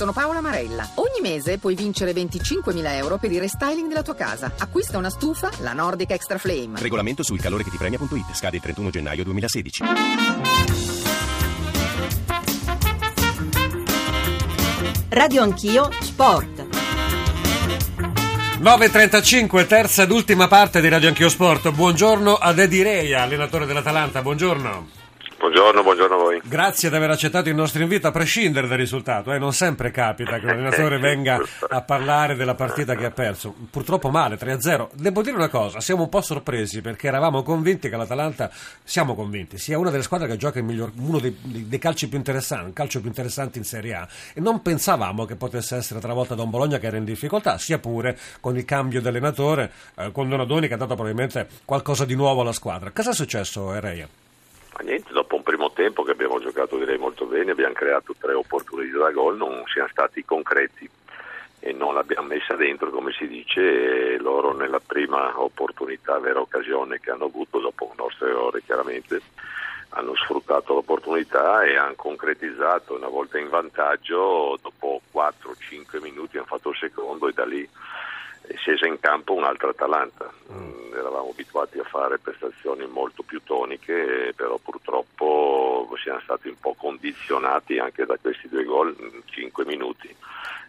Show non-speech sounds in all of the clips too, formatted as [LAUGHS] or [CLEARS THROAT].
Sono Paola Marella. Ogni mese puoi vincere 25.000 euro per il restyling della tua casa. Acquista una stufa, la Nordic Extra Flame. Regolamento sul calore che ti premia.it. Scade il 31 gennaio 2016. Radio Anch'io Sport. 9.35, terza ed ultima parte di Radio Anch'io Sport. Buongiorno ad Edi Reia, allenatore dell'Atalanta. Buongiorno. Buongiorno, buongiorno a voi. Grazie di aver accettato il nostro invito, a prescindere dal risultato. Eh. Non sempre capita che un allenatore [LAUGHS] venga a parlare della partita che ha perso. Purtroppo male, 3-0. Devo dire una cosa, siamo un po' sorpresi perché eravamo convinti che l'Atalanta, siamo convinti, sia una delle squadre che gioca il miglior, uno dei, dei calci più interessanti, calcio più interessante in Serie A. E non pensavamo che potesse essere travolta da un Bologna che era in difficoltà, sia pure con il cambio di allenatore, eh, con Donadoni che ha dato probabilmente qualcosa di nuovo alla squadra. Cosa è successo, Ereia? Niente, tempo che abbiamo giocato direi molto bene, abbiamo creato tre opportunità da gol, non siamo stati concreti e non l'abbiamo messa dentro come si dice loro nella prima opportunità, vera occasione che hanno avuto dopo un nostro errore chiaramente hanno sfruttato l'opportunità e hanno concretizzato una volta in vantaggio dopo 4-5 minuti hanno fatto il secondo e da lì è scesa in campo un'altra Atalanta. Mm, eravamo abituati a fare prestazioni molto più toniche, però purtroppo siamo stati un po' condizionati anche da questi due gol in 5 minuti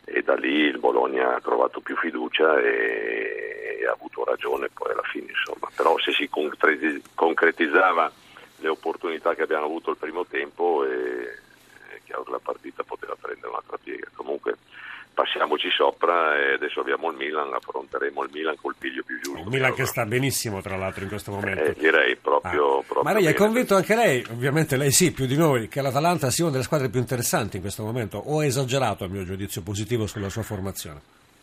e da lì il Bologna ha trovato più fiducia e, e ha avuto ragione poi alla fine insomma. Però se si concretizzava le opportunità che abbiamo avuto il primo tempo è, è chiaro che la partita poteva prendere un'altra piega. Comunque passiamoci sopra e adesso abbiamo il Milan, affronteremo il Milan col piglio più giusto. Un Milan che sta benissimo tra l'altro in questo momento. Eh, direi proprio, ah. proprio Ma lei è convinto anche lei, ovviamente lei sì, più di noi, che l'Atalanta sia una delle squadre più interessanti in questo momento o è esagerato a mio giudizio positivo sulla sua formazione?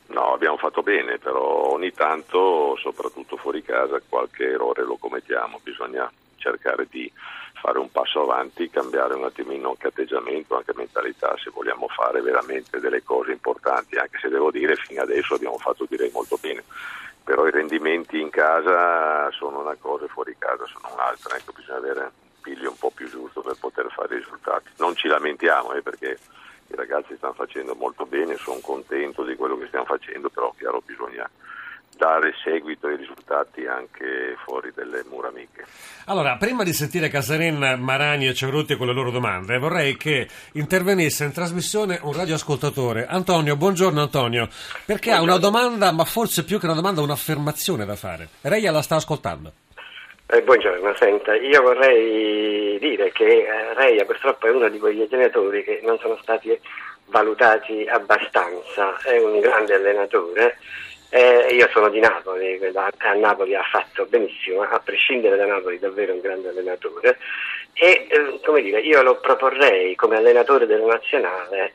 No, abbiamo fatto bene, però ogni tanto, soprattutto fuori casa, qualche errore lo commettiamo, bisogna cercare di fare un passo avanti, cambiare un attimino anche atteggiamento, anche mentalità, se vogliamo fare veramente delle cose importanti, anche se devo dire fino adesso abbiamo fatto direi molto bene, però i rendimenti in casa sono una cosa e fuori casa sono un'altra, ecco, bisogna avere un piglio un po' più giusto per poter fare i risultati. Non ci lamentiamo eh, perché i ragazzi stanno facendo molto bene, sono contento di quello che stiamo facendo, però chiaro bisogna dare seguito ai risultati anche fuori delle mura amiche. Allora, prima di sentire Casarin, Marani e Cerruti con le loro domande, vorrei che intervenisse in trasmissione un radioascoltatore. Antonio, buongiorno Antonio, perché buongiorno. ha una domanda, ma forse più che una domanda, un'affermazione da fare. Reia la sta ascoltando. Eh, buongiorno, senta, io vorrei dire che eh, Reia purtroppo è uno di quegli allenatori che non sono stati valutati abbastanza, è un grande allenatore eh, io sono di Napoli, a Napoli ha fatto benissimo, a prescindere da Napoli davvero un grande allenatore. E eh, come dire, io lo proporrei come allenatore della nazionale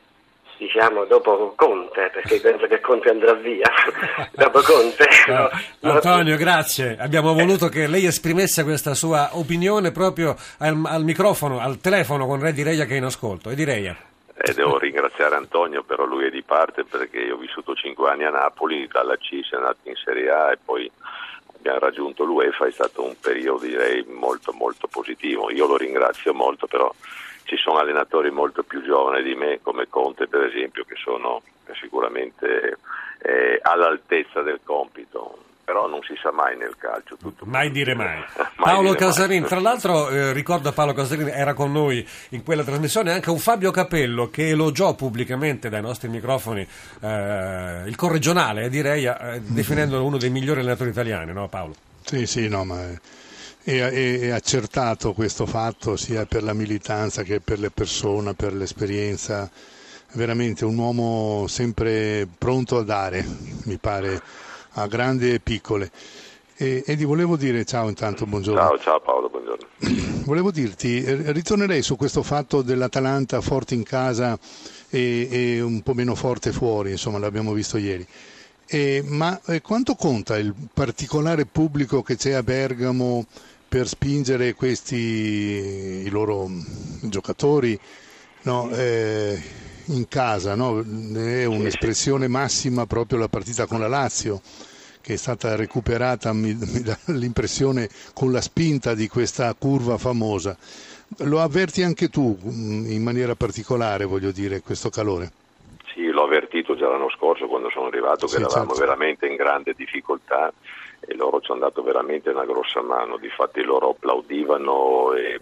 diciamo dopo Conte perché penso che Conte andrà via. [LAUGHS] Dopo Conte [LAUGHS] no, Antonio grazie. Abbiamo voluto che lei esprimesse questa sua opinione proprio al, al microfono al telefono con Re di Reia che è in ascolto. E di Reia eh, devo ringraziare Antonio, però lui è di parte perché io ho vissuto 5 anni a Napoli, dalla C è andato in Serie A e poi abbiamo raggiunto l'UEFA, è stato un periodo direi molto molto positivo. Io lo ringrazio molto, però ci sono allenatori molto più giovani di me, come Conte per esempio, che sono sicuramente eh, all'altezza del compito però non si sa mai nel calcio. mai dire mai. [LAUGHS] mai Paolo dire Casarin, mai. tra l'altro eh, ricordo Paolo Casarin era con noi in quella trasmissione anche un Fabio Capello che elogiò pubblicamente dai nostri microfoni eh, il corregionale, direi, eh, definendolo uno dei migliori allenatori italiani, no Paolo? Sì, sì, no, ma... È... È, è, accertato questo fatto sia per la militanza che per le persone, per l'esperienza, veramente un uomo sempre pronto a dare, mi pare a grandi e piccole. E, ti volevo dire, ciao intanto, buongiorno. Ciao, ciao Paolo, buongiorno. [CLEARS THROAT] Volevo dirti, eh, ritornerei su questo fatto dell'Atalanta forte in casa e, e un po' meno forte fuori, insomma l'abbiamo visto ieri. E, ma eh, quanto conta il particolare pubblico che c'è a Bergamo per spingere questi i loro giocatori no, eh, in casa, no? è un'espressione massima proprio la partita con la Lazio che è stata recuperata, mi, mi dà l'impressione, con la spinta di questa curva famosa. Lo avverti anche tu mm, in maniera particolare, voglio dire, questo calore? Sì, l'ho avvertito già l'anno scorso quando sono arrivato che Sì, eravamo certo. veramente in grande difficoltà e loro ci hanno dato veramente una grossa mano, difatti loro applaudivano e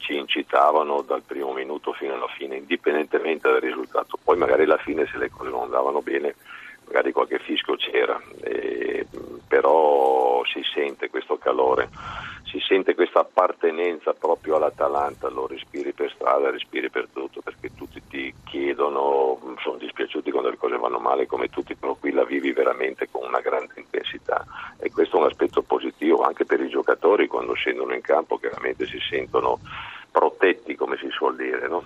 ci incitavano dal primo minuto fino alla fine, indipendentemente dal risultato. Poi magari alla fine se le cose non andavano bene, magari qualche fischio c'era, e, mh, però si sente questo calore, si sente questa appartenenza proprio all'Atalanta, lo respiri per strada, respiri per tutto, perché tutti ti chiedono, sono dispiaciuti quando le cose vanno male come tutti, però qui la vivi veramente con una grande intensità e questo è un aspetto positivo anche per i giocatori quando scendono in campo, chiaramente si sentono protetti come si suol dire, no?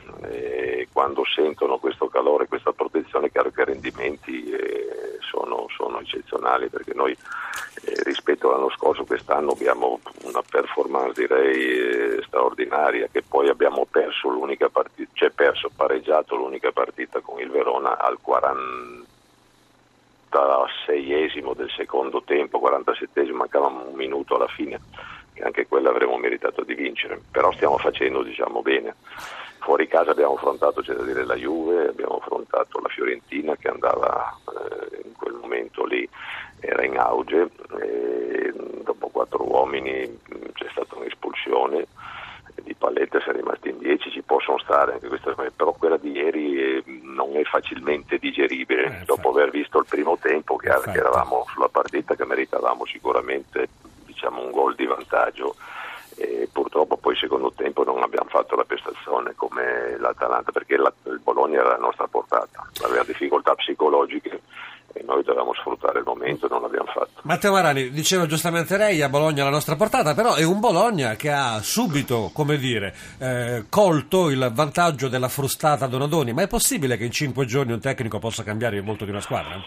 Quando sentono questo calore, questa protezione, chiaro che i rendimenti eh, sono, sono eccezionali perché noi eh, rispetto all'anno scorso quest'anno abbiamo una performance direi eh, straordinaria che poi abbiamo perso l'unica partita, cioè perso, pareggiato l'unica partita con il Verona al 46esimo del secondo tempo, 47esimo, mancava un minuto alla fine che anche quella avremmo meritato di vincere, però stiamo facendo diciamo bene. Fuori casa abbiamo affrontato, c'è da dire, la Juve, abbiamo affrontato la Fiorentina che andava eh, in quel momento lì, era in auge, e dopo quattro uomini mh, c'è stata un'espulsione, di Palletta si è rimasti in 10, ci possono stare anche queste cose, però quella di ieri eh, non è facilmente digeribile, Eh, dopo aver visto il primo tempo che, che eravamo sulla partita che meritavamo sicuramente diciamo, un gol di vantaggio e purtroppo poi secondo tempo non abbiamo fatto la prestazione come l'Atalanta perché la- il Bologna era alla nostra portata, aveva difficoltà psicologiche e noi dovevamo sfruttare il momento non l'abbiamo fatto. Matteo Marani, diceva giustamente lei, a Bologna alla nostra portata, però è un Bologna che ha subito, come dire, eh, colto il vantaggio della frustata Donadoni, ma è possibile che in cinque giorni un tecnico possa cambiare il volto di una squadra?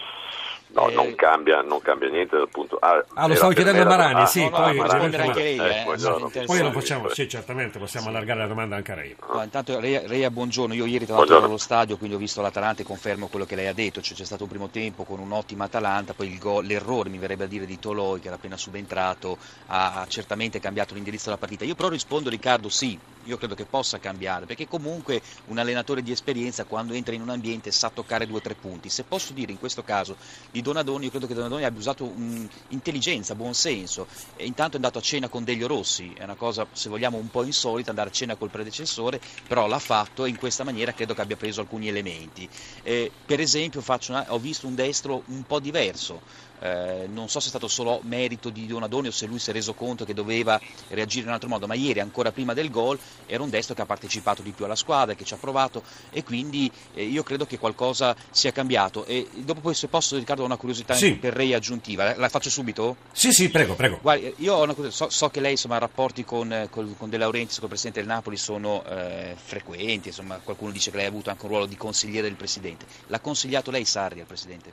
No, Eh, non, cambia, non cambia niente dal punto... Ah, Ah, lo stavo chiedendo a Marani, ah, sì, no, poi rispondere anche lei, eh, interessante. Poi lo facciamo, sì, certamente, possiamo allargare la domanda anche a lei. No, intanto Rea, Rea, buongiorno, io ieri tra l'altro ero allo stadio quindi ho visto l'Atalanta e confermo quello che lei ha detto, cioè, c'è stato un primo tempo con un'ottima Atalanta, poi il gol- l'errore mi verrebbe a dire di Toloi che era appena subentrato ha, ha certamente cambiato l'indirizzo della partita, io però rispondo Riccardo sì, io credo che possa cambiare perché comunque un allenatore di esperienza quando entra in un ambiente sa toccare due o tre punti, se posso dire in questo caso di Donadoni, io credo che Donadoni abbia usato mm, intelligenza, buon senso, e intanto è andato a cena con Delio Rossi, è una cosa se vogliamo un po' insolita andare a cena col predecessore, però l'ha fatto e in questa maniera credo che abbia preso alcuni elementi. Eh, per esempio una- ho visto un destro un po' diverso, eh, non so se è stato solo merito di Donadoni o se lui si è reso conto che doveva reagire in un altro modo, ma ieri ancora prima del gol era un destro che ha partecipato di più alla squadra, che ci ha provato e quindi eh, io credo che qualcosa sia cambiato. E dopo poi se posso Riccardo ho una curiosità Sì. per Rei aggiuntiva, la, la faccio subito? Sì, sì, prego, prego. Io ho una cosa- so, so che lei insomma i rapporti con, eh, col- con De Laurentiis, con il presidente del Napoli sono eh, frequenti, insomma qualcuno dice che lei ha avuto anche un ruolo di consigliere del presidente. L'ha consigliato lei Sarri al presidente?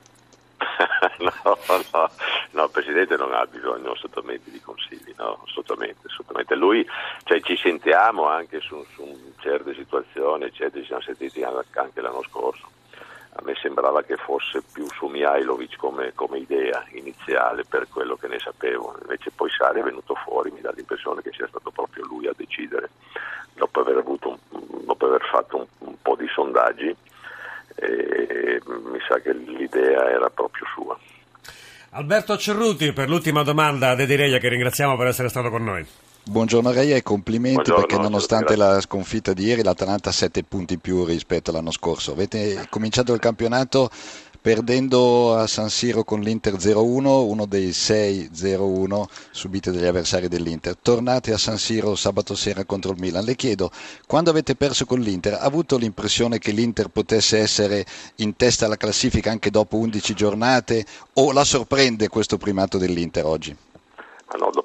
[LAUGHS] no, no, no, il Presidente non ha bisogno assolutamente di consigli, no, assolutamente, assolutamente. Lui, cioè, ci sentiamo anche su, su certe situazioni, eccetera, ci siamo sentiti anche l'anno scorso. A me sembrava che fosse più su Mihailovic come, come idea iniziale per quello che ne sapevo, invece poi Sari è venuto fuori, mi dà l'impressione che sia stato proprio lui a decidere, dopo aver, avuto dopo aver fatto un, un po' di sondaggi e mi sa che l'idea era proprio sua. Alberto Cerruti, per l'ultima domanda, De Direia, che ringraziamo per essere stato con noi. Buongiorno Reia e complimenti Buongiorno, perché nonostante grazie. la sconfitta di ieri l'Atalanta ha 7 punti in più rispetto all'anno scorso. Avete cominciato il campionato perdendo a San Siro con l'Inter 0-1, uno dei 6-0-1 subiti dagli avversari dell'Inter. Tornate a San Siro sabato sera contro il Milan. Le chiedo, quando avete perso con l'Inter, ha avuto l'impressione che l'Inter potesse essere in testa alla classifica anche dopo 11 giornate o la sorprende questo primato dell'Inter oggi? Ma no, dopo averla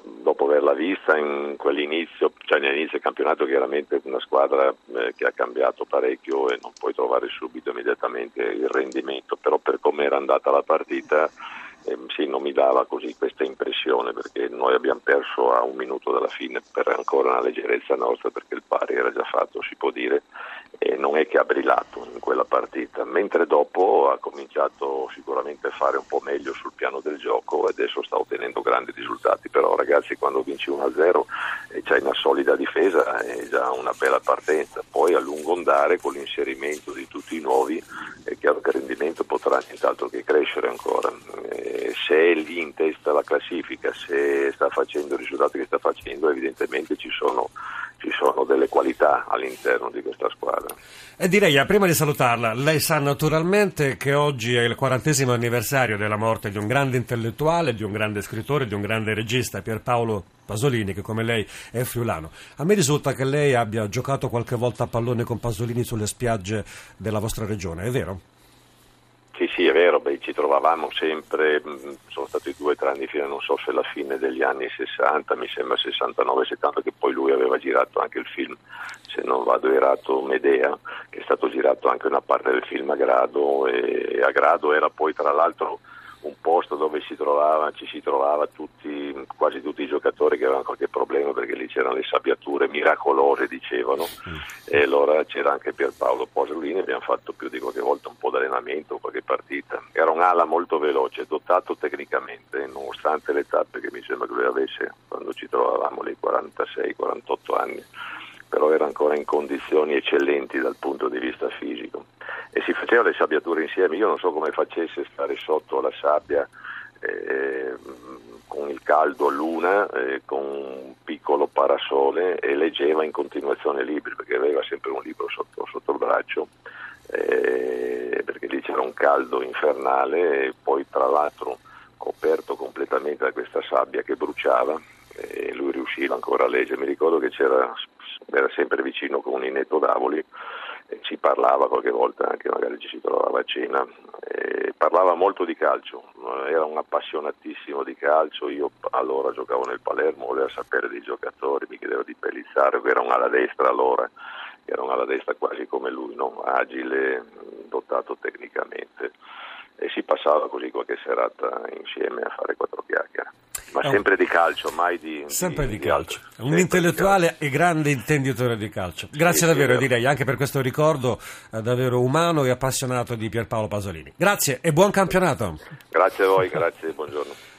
vista in quell'inizio, cioè all'inizio del campionato chiaramente una squadra eh, che ha cambiato parecchio e non puoi trovare subito immediatamente il rendimento, però per come era andata la partita ehm, sì, non mi dava così questa impressione perché noi abbiamo perso a un minuto dalla fine per ancora una leggerezza nostra perché il pari era già fatto, si può dire, e non è che ha brillato in quella partita, mentre dopo ha cominciato sicuramente a fare un po' meglio sul piano del gioco e adesso sta ottenendo grandi risultati, però ragazzi quando vinci 1-0 e c'hai una solida difesa è già una bella partenza, poi a lungo andare con l'inserimento di tutti i nuovi è chiaro che il rendimento potrà nient'altro che crescere ancora. Eh, se è lì in testa alla classifica, se sta facendo i risultati che sta facendo, evidentemente ci sono, ci sono delle qualità all'interno di questa squadra. E direi, eh, prima di salutarla, lei sa naturalmente che oggi è il quarantesimo anniversario della morte di un grande intellettuale, di un grande scrittore, di un grande regista, Pierpaolo Pasolini, che come lei è friulano. A me risulta che lei abbia giocato qualche volta a pallone con Pasolini sulle spiagge della vostra regione, è vero? Sì, sì, è vero, beh, ci trovavamo sempre, mm, sono stati due o tre anni fino, non so se alla fine degli anni 60, mi sembra 69-70, che poi lui aveva girato anche il film, se non vado erato, Medea, che è stato girato anche una parte del film a Grado, e a Grado era poi tra l'altro un posto dove si trovava, ci si trovava tutti, quasi tutti i giocatori che avevano qualche problema perché lì c'erano le sabbiature miracolose dicevano. Mm. e allora c'era anche Pierpaolo Posolini abbiamo fatto più di qualche volta un po' di allenamento, qualche partita. Era un ala molto veloce, dotato tecnicamente nonostante le tappe che mi sembra che lui avesse quando ci trovavamo lì 46-48 anni. Però era ancora in condizioni eccellenti dal punto di vista fisico. E si faceva le sabbiature insieme, io non so come facesse stare sotto la sabbia eh, con il caldo a luna, eh, con un piccolo parasole e leggeva in continuazione libri perché aveva sempre un libro sotto, sotto il braccio eh, perché lì c'era un caldo infernale e poi tra l'altro coperto completamente da questa sabbia che bruciava e lui riusciva ancora a leggere. Mi ricordo che c'era, era sempre vicino con un inetto d'avoli e ci parlava qualche volta anche, magari ci si trovava a cena. E parlava molto di calcio, era un appassionatissimo di calcio. Io allora giocavo nel Palermo, voleva sapere dei giocatori, mi chiedeva di Pellizzaro, che era un ala destra allora, era un ala destra quasi come lui, no? agile, dotato tecnicamente e si passava così qualche serata insieme a fare quattro chiacchiere. Ma sempre di calcio, mai di... Sempre di, di calcio. Di un intellettuale e grande intenditore di calcio. Grazie sì, davvero, sì, direi, anche per questo ricordo eh, davvero umano e appassionato di Pierpaolo Pasolini. Grazie e buon campionato. Grazie a voi, grazie, buongiorno.